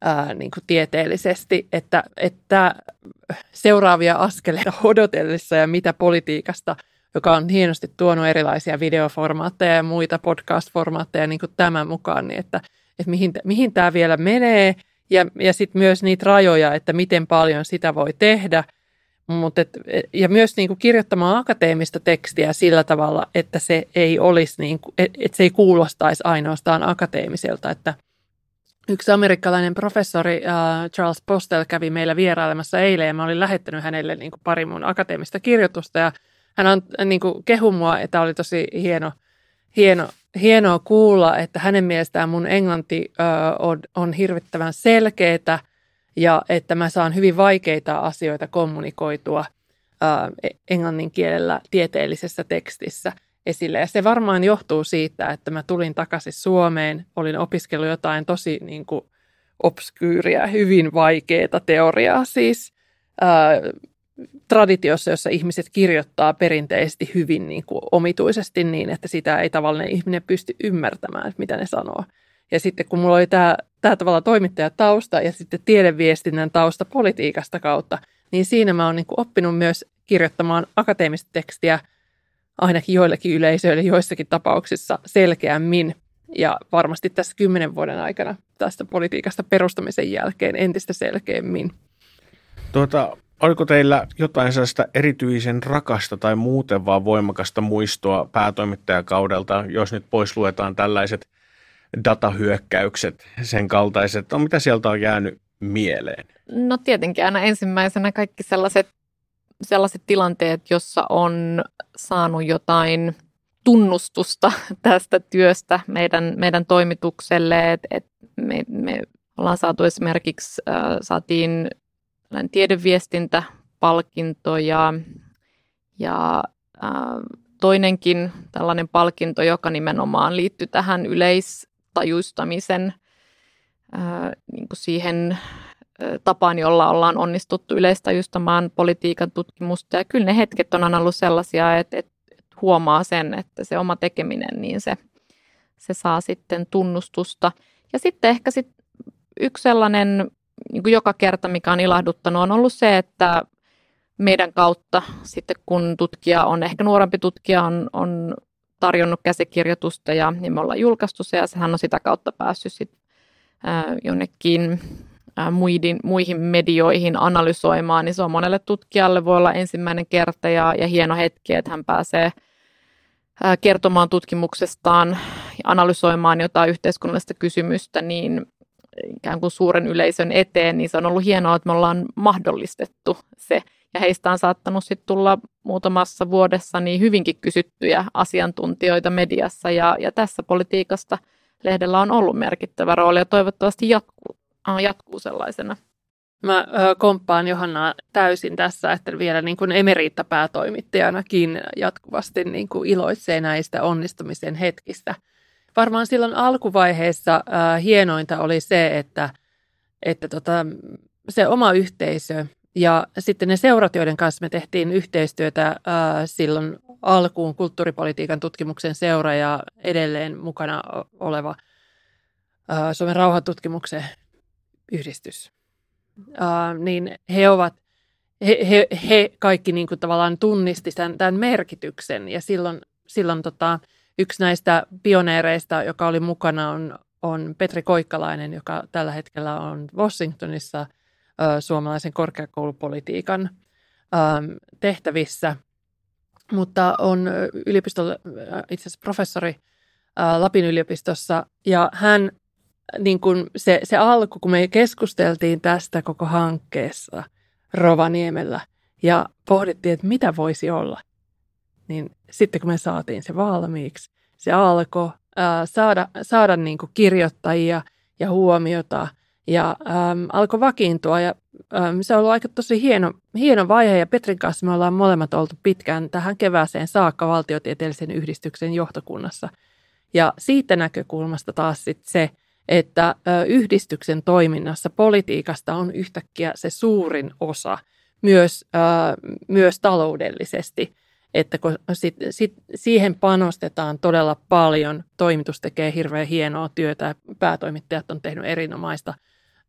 Speaker 2: ää, niin kuin tieteellisesti, että, että seuraavia askeleita odotellessa ja mitä politiikasta, joka on hienosti tuonut erilaisia videoformaatteja ja muita podcast-formaatteja niin kuin tämän mukaan, niin että, että mihin, mihin tämä vielä menee ja, ja sitten myös niitä rajoja, että miten paljon sitä voi tehdä. Mutta et, ja myös niin kuin kirjoittamaan akateemista tekstiä sillä tavalla, että se ei olisi niin kuin, että se ei kuulostaisi ainoastaan akateemiselta, että Yksi amerikkalainen professori uh, Charles Postel kävi meillä vierailemassa eilen ja mä olin lähettänyt hänelle niin kuin pari mun akateemista kirjoitusta ja hän on niin kuin kehu mua, että oli tosi hieno, hieno, hienoa kuulla, että hänen mielestään mun englanti uh, on, on hirvittävän selkeää ja että mä saan hyvin vaikeita asioita kommunikoitua uh, englannin kielellä tieteellisessä tekstissä – esille. Ja se varmaan johtuu siitä, että mä tulin takaisin Suomeen, olin opiskellut jotain tosi niin kuin obskyyriä, hyvin vaikeaa teoriaa siis ää, traditiossa, jossa ihmiset kirjoittaa perinteisesti hyvin niin kuin omituisesti niin, että sitä ei tavallinen ihminen pysty ymmärtämään, että mitä ne sanoo. Ja sitten kun mulla oli tämä, tämä tavalla toimittajatausta ja sitten tiedeviestinnän tausta politiikasta kautta, niin siinä mä oon niin kuin oppinut myös kirjoittamaan akateemista tekstiä – ainakin joillekin yleisöille joissakin tapauksissa selkeämmin. Ja varmasti tässä kymmenen vuoden aikana tästä politiikasta perustamisen jälkeen entistä selkeämmin.
Speaker 1: Tuota, oliko teillä jotain sellaista erityisen rakasta tai muuten vaan voimakasta muistoa päätoimittajakaudelta, jos nyt pois luetaan tällaiset datahyökkäykset, sen kaltaiset, on mitä sieltä on jäänyt mieleen?
Speaker 3: No tietenkin aina ensimmäisenä kaikki sellaiset sellaiset tilanteet, jossa on saanut jotain tunnustusta tästä työstä meidän, meidän toimitukselle. Et, et me, me ollaan saatu esimerkiksi, äh, saatiin tiedeviestintäpalkinto ja, ja toinenkin tällainen palkinto, joka nimenomaan liittyy tähän yleistajuistamisen niin kuin siihen tapaan, jolla ollaan onnistuttu yleistajustamaan politiikan tutkimusta. Ja kyllä ne hetket on ollut sellaisia, että, että huomaa sen, että se oma tekeminen, niin se, se saa sitten tunnustusta. Ja sitten ehkä sit yksi sellainen niin kuin joka kerta, mikä on ilahduttanut, on ollut se, että meidän kautta sitten kun tutkija on, ehkä nuorempi tutkija on, on tarjonnut käsikirjoitusta ja, niin me ollaan julkaistu se ja sehän on sitä kautta päässyt sitten jonnekin muihin, muihin medioihin analysoimaan, niin se on monelle tutkijalle voi olla ensimmäinen kerta ja, ja hieno hetki, että hän pääsee kertomaan tutkimuksestaan ja analysoimaan jotain yhteiskunnallista kysymystä, niin ikään kuin suuren yleisön eteen, niin se on ollut hienoa, että me ollaan mahdollistettu se. Ja heistä on saattanut sitten tulla muutamassa vuodessa niin hyvinkin kysyttyjä asiantuntijoita mediassa, ja, ja tässä politiikasta lehdellä on ollut merkittävä rooli, ja toivottavasti jatkuu, jatkuu sellaisena.
Speaker 2: Mä ö, komppaan Johanna täysin tässä, että vielä niin kuin emeriitta-päätoimittajanakin jatkuvasti niin kuin iloitsee näistä onnistumisen hetkistä – varmaan silloin alkuvaiheessa äh, hienointa oli se, että, että tota, se oma yhteisö ja sitten ne seurat, joiden kanssa me tehtiin yhteistyötä äh, silloin alkuun kulttuuripolitiikan tutkimuksen seura ja edelleen mukana oleva äh, Suomen rauhatutkimuksen yhdistys, äh, niin he ovat he, he, he kaikki niin kuin tavallaan tunnisti tämän, tämän merkityksen ja silloin, silloin tota, Yksi näistä pioneereista, joka oli mukana, on, on Petri Koikkalainen, joka tällä hetkellä on Washingtonissa ö, suomalaisen korkeakoulupolitiikan ö, tehtävissä, mutta on yliopisto, itse asiassa professori ö, Lapin yliopistossa, ja hän niin kuin se, se alku, kun me keskusteltiin tästä koko hankkeessa Rovaniemellä ja pohdittiin, että mitä voisi olla, niin sitten kun me saatiin se valmiiksi, se alkoi ää, saada, saada niin kuin kirjoittajia ja huomiota ja äm, alkoi vakiintua ja äm, se on ollut aika tosi hieno, hieno vaihe ja Petrin kanssa me ollaan molemmat oltu pitkään tähän kevääseen saakka valtiotieteellisen yhdistyksen johtokunnassa. Ja siitä näkökulmasta taas sit se, että yhdistyksen toiminnassa politiikasta on yhtäkkiä se suurin osa myös, myös taloudellisesti – että kun sit, sit, siihen panostetaan todella paljon, toimitus tekee hirveän hienoa työtä, päätoimittajat on tehnyt erinomaista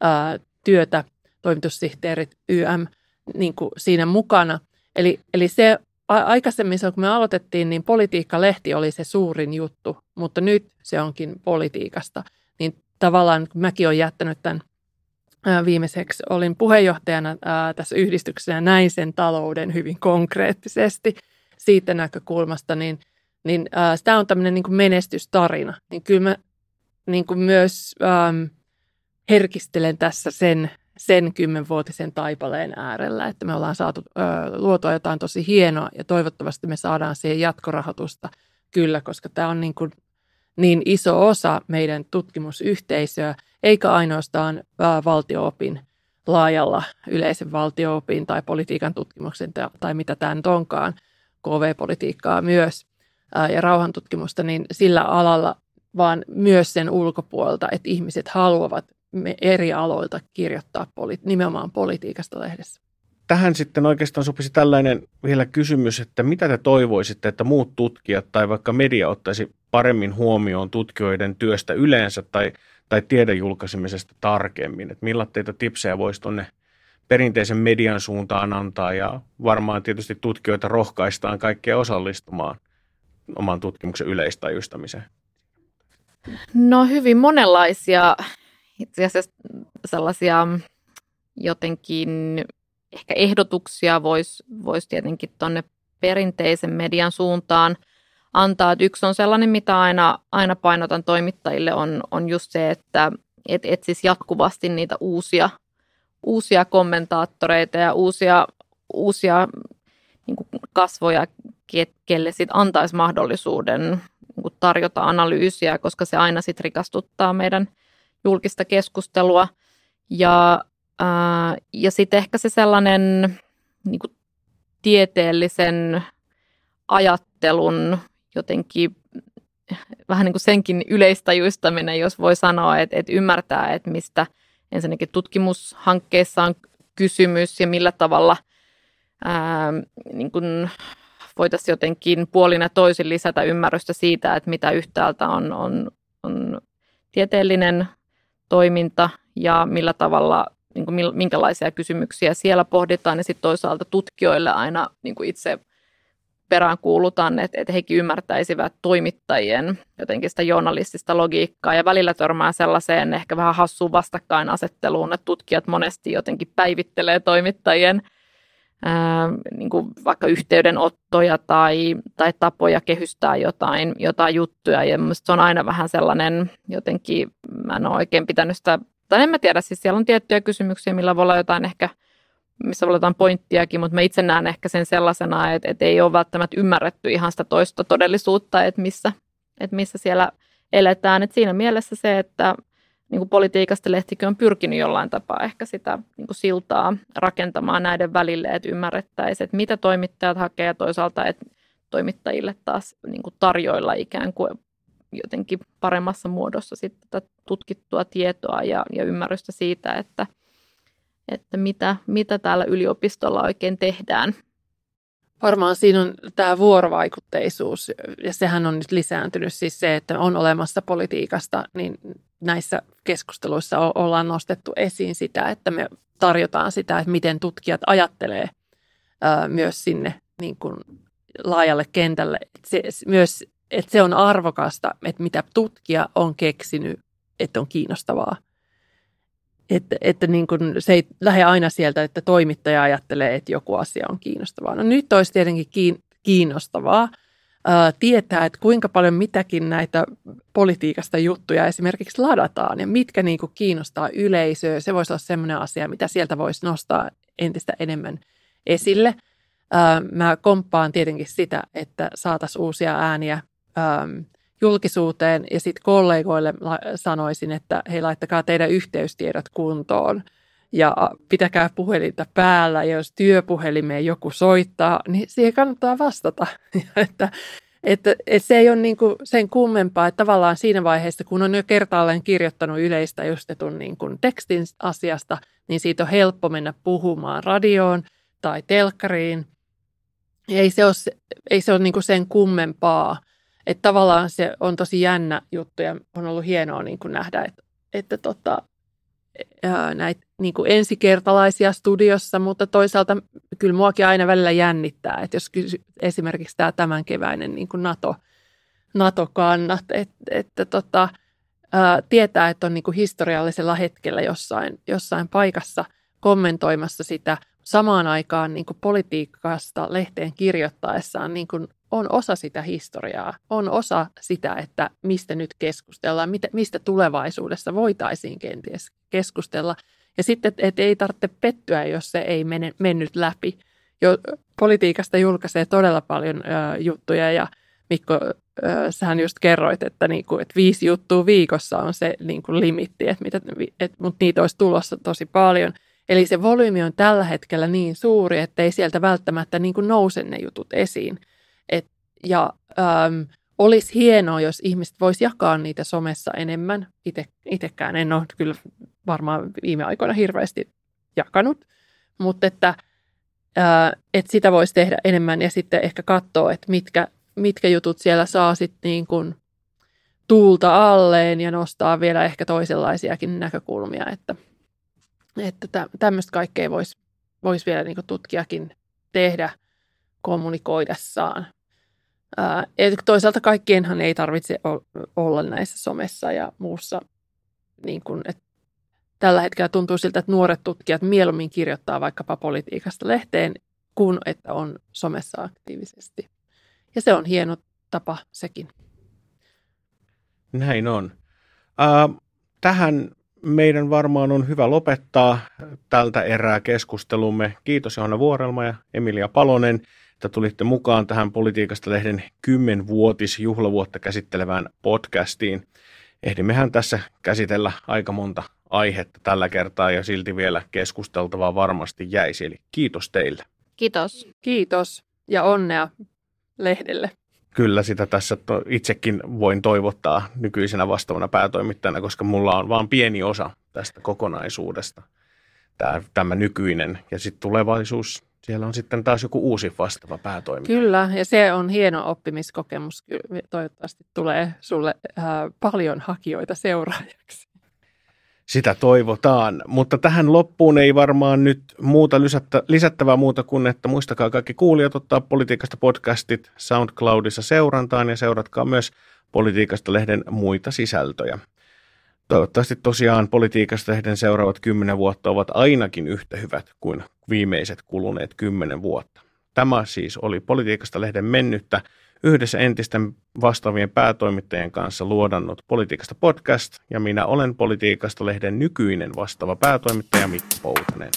Speaker 2: ää, työtä, toimitussihteerit, YM, niin kuin siinä mukana. Eli, eli se aikaisemmin, kun me aloitettiin, niin politiikka-lehti oli se suurin juttu, mutta nyt se onkin politiikasta. Niin tavallaan, kun mäkin olen jättänyt tämän viimeiseksi, olin puheenjohtajana ää, tässä yhdistyksessä ja näin sen talouden hyvin konkreettisesti – siitä näkökulmasta, niin, niin äh, tämä on tämmöinen niin menestystarina. Niin kyllä mä niin kuin myös ähm, herkistelen tässä sen, sen kymmenvuotisen taipaleen äärellä, että me ollaan saatu äh, luotua jotain tosi hienoa ja toivottavasti me saadaan siihen jatkorahoitusta kyllä, koska tämä on niin, kuin niin iso osa meidän tutkimusyhteisöä, eikä ainoastaan äh, valtioopin laajalla yleisen valtioopin tai politiikan tutkimuksen tai, tai mitä tämä nyt onkaan, KV-politiikkaa myös ja rauhantutkimusta, niin sillä alalla, vaan myös sen ulkopuolelta, että ihmiset haluavat eri aloilta kirjoittaa poli- nimenomaan politiikasta lehdessä.
Speaker 1: Tähän sitten oikeastaan sopisi tällainen vielä kysymys, että mitä te toivoisitte, että muut tutkijat tai vaikka media ottaisi paremmin huomioon tutkijoiden työstä yleensä tai, tai tiedejulkaisemisesta tarkemmin? Että millä teitä tipsejä voisi tuonne perinteisen median suuntaan antaa ja varmaan tietysti tutkijoita rohkaistaan kaikkea osallistumaan oman tutkimuksen yleistajustamiseen?
Speaker 3: No hyvin monenlaisia itse asiassa sellaisia jotenkin ehkä ehdotuksia voisi vois tietenkin tuonne perinteisen median suuntaan antaa. Et yksi on sellainen, mitä aina, aina painotan toimittajille, on, on just se, että et etsisi jatkuvasti niitä uusia – uusia kommentaattoreita ja uusia, uusia niin kuin kasvoja, kelle sit antaisi mahdollisuuden niin kuin tarjota analyysiä, koska se aina sit rikastuttaa meidän julkista keskustelua. Ja, ja sitten ehkä se sellainen niin kuin tieteellisen ajattelun jotenkin vähän niin kuin senkin yleistajuistaminen, jos voi sanoa, että, että ymmärtää, että mistä ensinnäkin tutkimushankkeessa on kysymys ja millä tavalla ää, niin voitaisiin jotenkin puolin ja toisin lisätä ymmärrystä siitä, että mitä yhtäältä on, on, on tieteellinen toiminta ja millä tavalla, niin minkälaisia kysymyksiä siellä pohditaan. Ja sitten toisaalta tutkijoille aina niin itse peräänkuulutan, että, että hekin ymmärtäisivät toimittajien jotenkin sitä journalistista logiikkaa. Ja välillä törmää sellaiseen ehkä vähän hassuun vastakkainasetteluun, että tutkijat monesti jotenkin päivittelee toimittajien ää, niin kuin vaikka yhteydenottoja tai, tai tapoja kehystää jotain, jotain juttuja. Ja se on aina vähän sellainen jotenkin, mä en ole oikein pitänyt sitä, tai en mä tiedä, siis siellä on tiettyjä kysymyksiä, millä voi olla jotain ehkä missä jotain pointtiakin, mutta mä itse näen ehkä sen sellaisena, että, että ei ole välttämättä ymmärretty ihan sitä toista todellisuutta, että missä, että missä siellä eletään. Että siinä mielessä se, että niin kuin politiikasta lehtikin on pyrkinyt jollain tapaa ehkä sitä niin kuin siltaa rakentamaan näiden välille, että ymmärrettäisiin, että mitä toimittajat hakee ja toisaalta, että toimittajille taas niin kuin tarjoilla ikään kuin jotenkin paremmassa muodossa sitten tätä tutkittua tietoa ja, ja ymmärrystä siitä, että – että mitä, mitä täällä yliopistolla oikein tehdään.
Speaker 2: Varmaan siinä on tämä vuorovaikutteisuus, ja sehän on nyt lisääntynyt siis se, että on olemassa politiikasta, niin näissä keskusteluissa ollaan nostettu esiin sitä, että me tarjotaan sitä, että miten tutkijat ajattelee myös sinne niin kuin laajalle kentälle. Se, myös, että se on arvokasta, että mitä tutkija on keksinyt, että on kiinnostavaa. Että, että niin kuin se ei lähde aina sieltä, että toimittaja ajattelee, että joku asia on kiinnostavaa. No nyt olisi tietenkin kiinnostavaa ää, tietää, että kuinka paljon mitäkin näitä politiikasta juttuja esimerkiksi ladataan ja mitkä niin kuin kiinnostaa yleisöä. Se voisi olla sellainen asia, mitä sieltä voisi nostaa entistä enemmän esille. Ää, mä komppaan tietenkin sitä, että saataisiin uusia ääniä ää, julkisuuteen ja sitten kollegoille sanoisin, että hei laittakaa teidän yhteystiedot kuntoon ja pitäkää puhelinta päällä ja jos työpuhelimeen joku soittaa, niin siihen kannattaa vastata. että, että, että se ei ole niin kuin sen kummempaa, että tavallaan siinä vaiheessa, kun on jo kertaalleen kirjoittanut yleistä justetun niin kuin tekstin asiasta, niin siitä on helppo mennä puhumaan radioon tai telkkariin. Ei se ole, ei se ole niin kuin sen kummempaa että tavallaan se on tosi jännä juttu ja on ollut hienoa niin kuin nähdä, että, että tota, näitä niin kuin ensikertalaisia studiossa, mutta toisaalta kyllä muakin aina välillä jännittää, että jos kysy, esimerkiksi tämä tämän keväinen niin kuin NATO, NATO-kannat, että, että tota, ää, tietää, että on niin kuin historiallisella hetkellä jossain, jossain paikassa kommentoimassa sitä, samaan aikaan niin kuin politiikasta lehteen kirjoittaessaan niin kuin on osa sitä historiaa, on osa sitä, että mistä nyt keskustellaan, mistä tulevaisuudessa voitaisiin kenties keskustella. Ja sitten, että ei tarvitse pettyä, jos se ei mene, mennyt läpi. Jo, politiikasta julkaisee todella paljon ö, juttuja ja Mikko, ö, sähän just kerroit, että, niinku, että viisi juttua viikossa on se niinku, limitti, että mitä, et, mutta niitä olisi tulossa tosi paljon. Eli se volyymi on tällä hetkellä niin suuri, että ei sieltä välttämättä niinku, nouse ne jutut esiin. Et, ja äm, olisi hienoa, jos ihmiset vois jakaa niitä somessa enemmän. Ite, itekään en ole kyllä varmaan viime aikoina hirveästi jakanut, mutta että, että sitä voisi tehdä enemmän ja sitten ehkä katsoa, että mitkä, mitkä jutut siellä saa sitten niin kuin tuulta alleen ja nostaa vielä ehkä toisenlaisiakin näkökulmia, että, että tämmöistä kaikkea voisi vois vielä niin tutkijakin tehdä kommunikoidessaan. Ää, toisaalta kaikkienhan ei tarvitse olla näissä somessa ja muussa. Niin kuin, että tällä hetkellä tuntuu siltä, että nuoret tutkijat mieluummin kirjoittaa vaikkapa politiikasta lehteen, kuin että on somessa aktiivisesti. Ja se on hieno tapa sekin.
Speaker 1: Näin on. Äh, tähän meidän varmaan on hyvä lopettaa tältä erää keskustelumme. Kiitos Johanna Vuorelma ja Emilia Palonen että tulitte mukaan tähän Politiikasta-lehden kymmenvuotisjuhlavuotta käsittelevään podcastiin. Ehdimmehän tässä käsitellä aika monta aihetta tällä kertaa ja silti vielä keskusteltavaa varmasti jäisi. Eli kiitos teille.
Speaker 3: Kiitos.
Speaker 2: Kiitos ja onnea lehdelle.
Speaker 1: Kyllä sitä tässä to, itsekin voin toivottaa nykyisenä vastaavana päätoimittajana, koska mulla on vain pieni osa tästä kokonaisuudesta, tämä, tämä nykyinen. Ja sitten tulevaisuus, siellä on sitten taas joku uusi vastaava päätoimittaja.
Speaker 2: Kyllä, ja se on hieno oppimiskokemus. Toivottavasti tulee sulle äh, paljon hakijoita seuraajaksi.
Speaker 1: Sitä toivotaan, mutta tähän loppuun ei varmaan nyt muuta lisättä, lisättävää muuta kuin, että muistakaa kaikki kuulijat ottaa Politiikasta podcastit SoundCloudissa seurantaan ja seuratkaa myös Politiikasta-lehden muita sisältöjä. Toivottavasti tosiaan Politiikasta-lehden seuraavat kymmenen vuotta ovat ainakin yhtä hyvät kuin viimeiset kuluneet kymmenen vuotta. Tämä siis oli Politiikasta-lehden mennyttä yhdessä entisten vastaavien päätoimittajien kanssa luodannut Politiikasta podcast, ja minä olen Politiikasta-lehden nykyinen vastaava päätoimittaja Mikko Poutanen.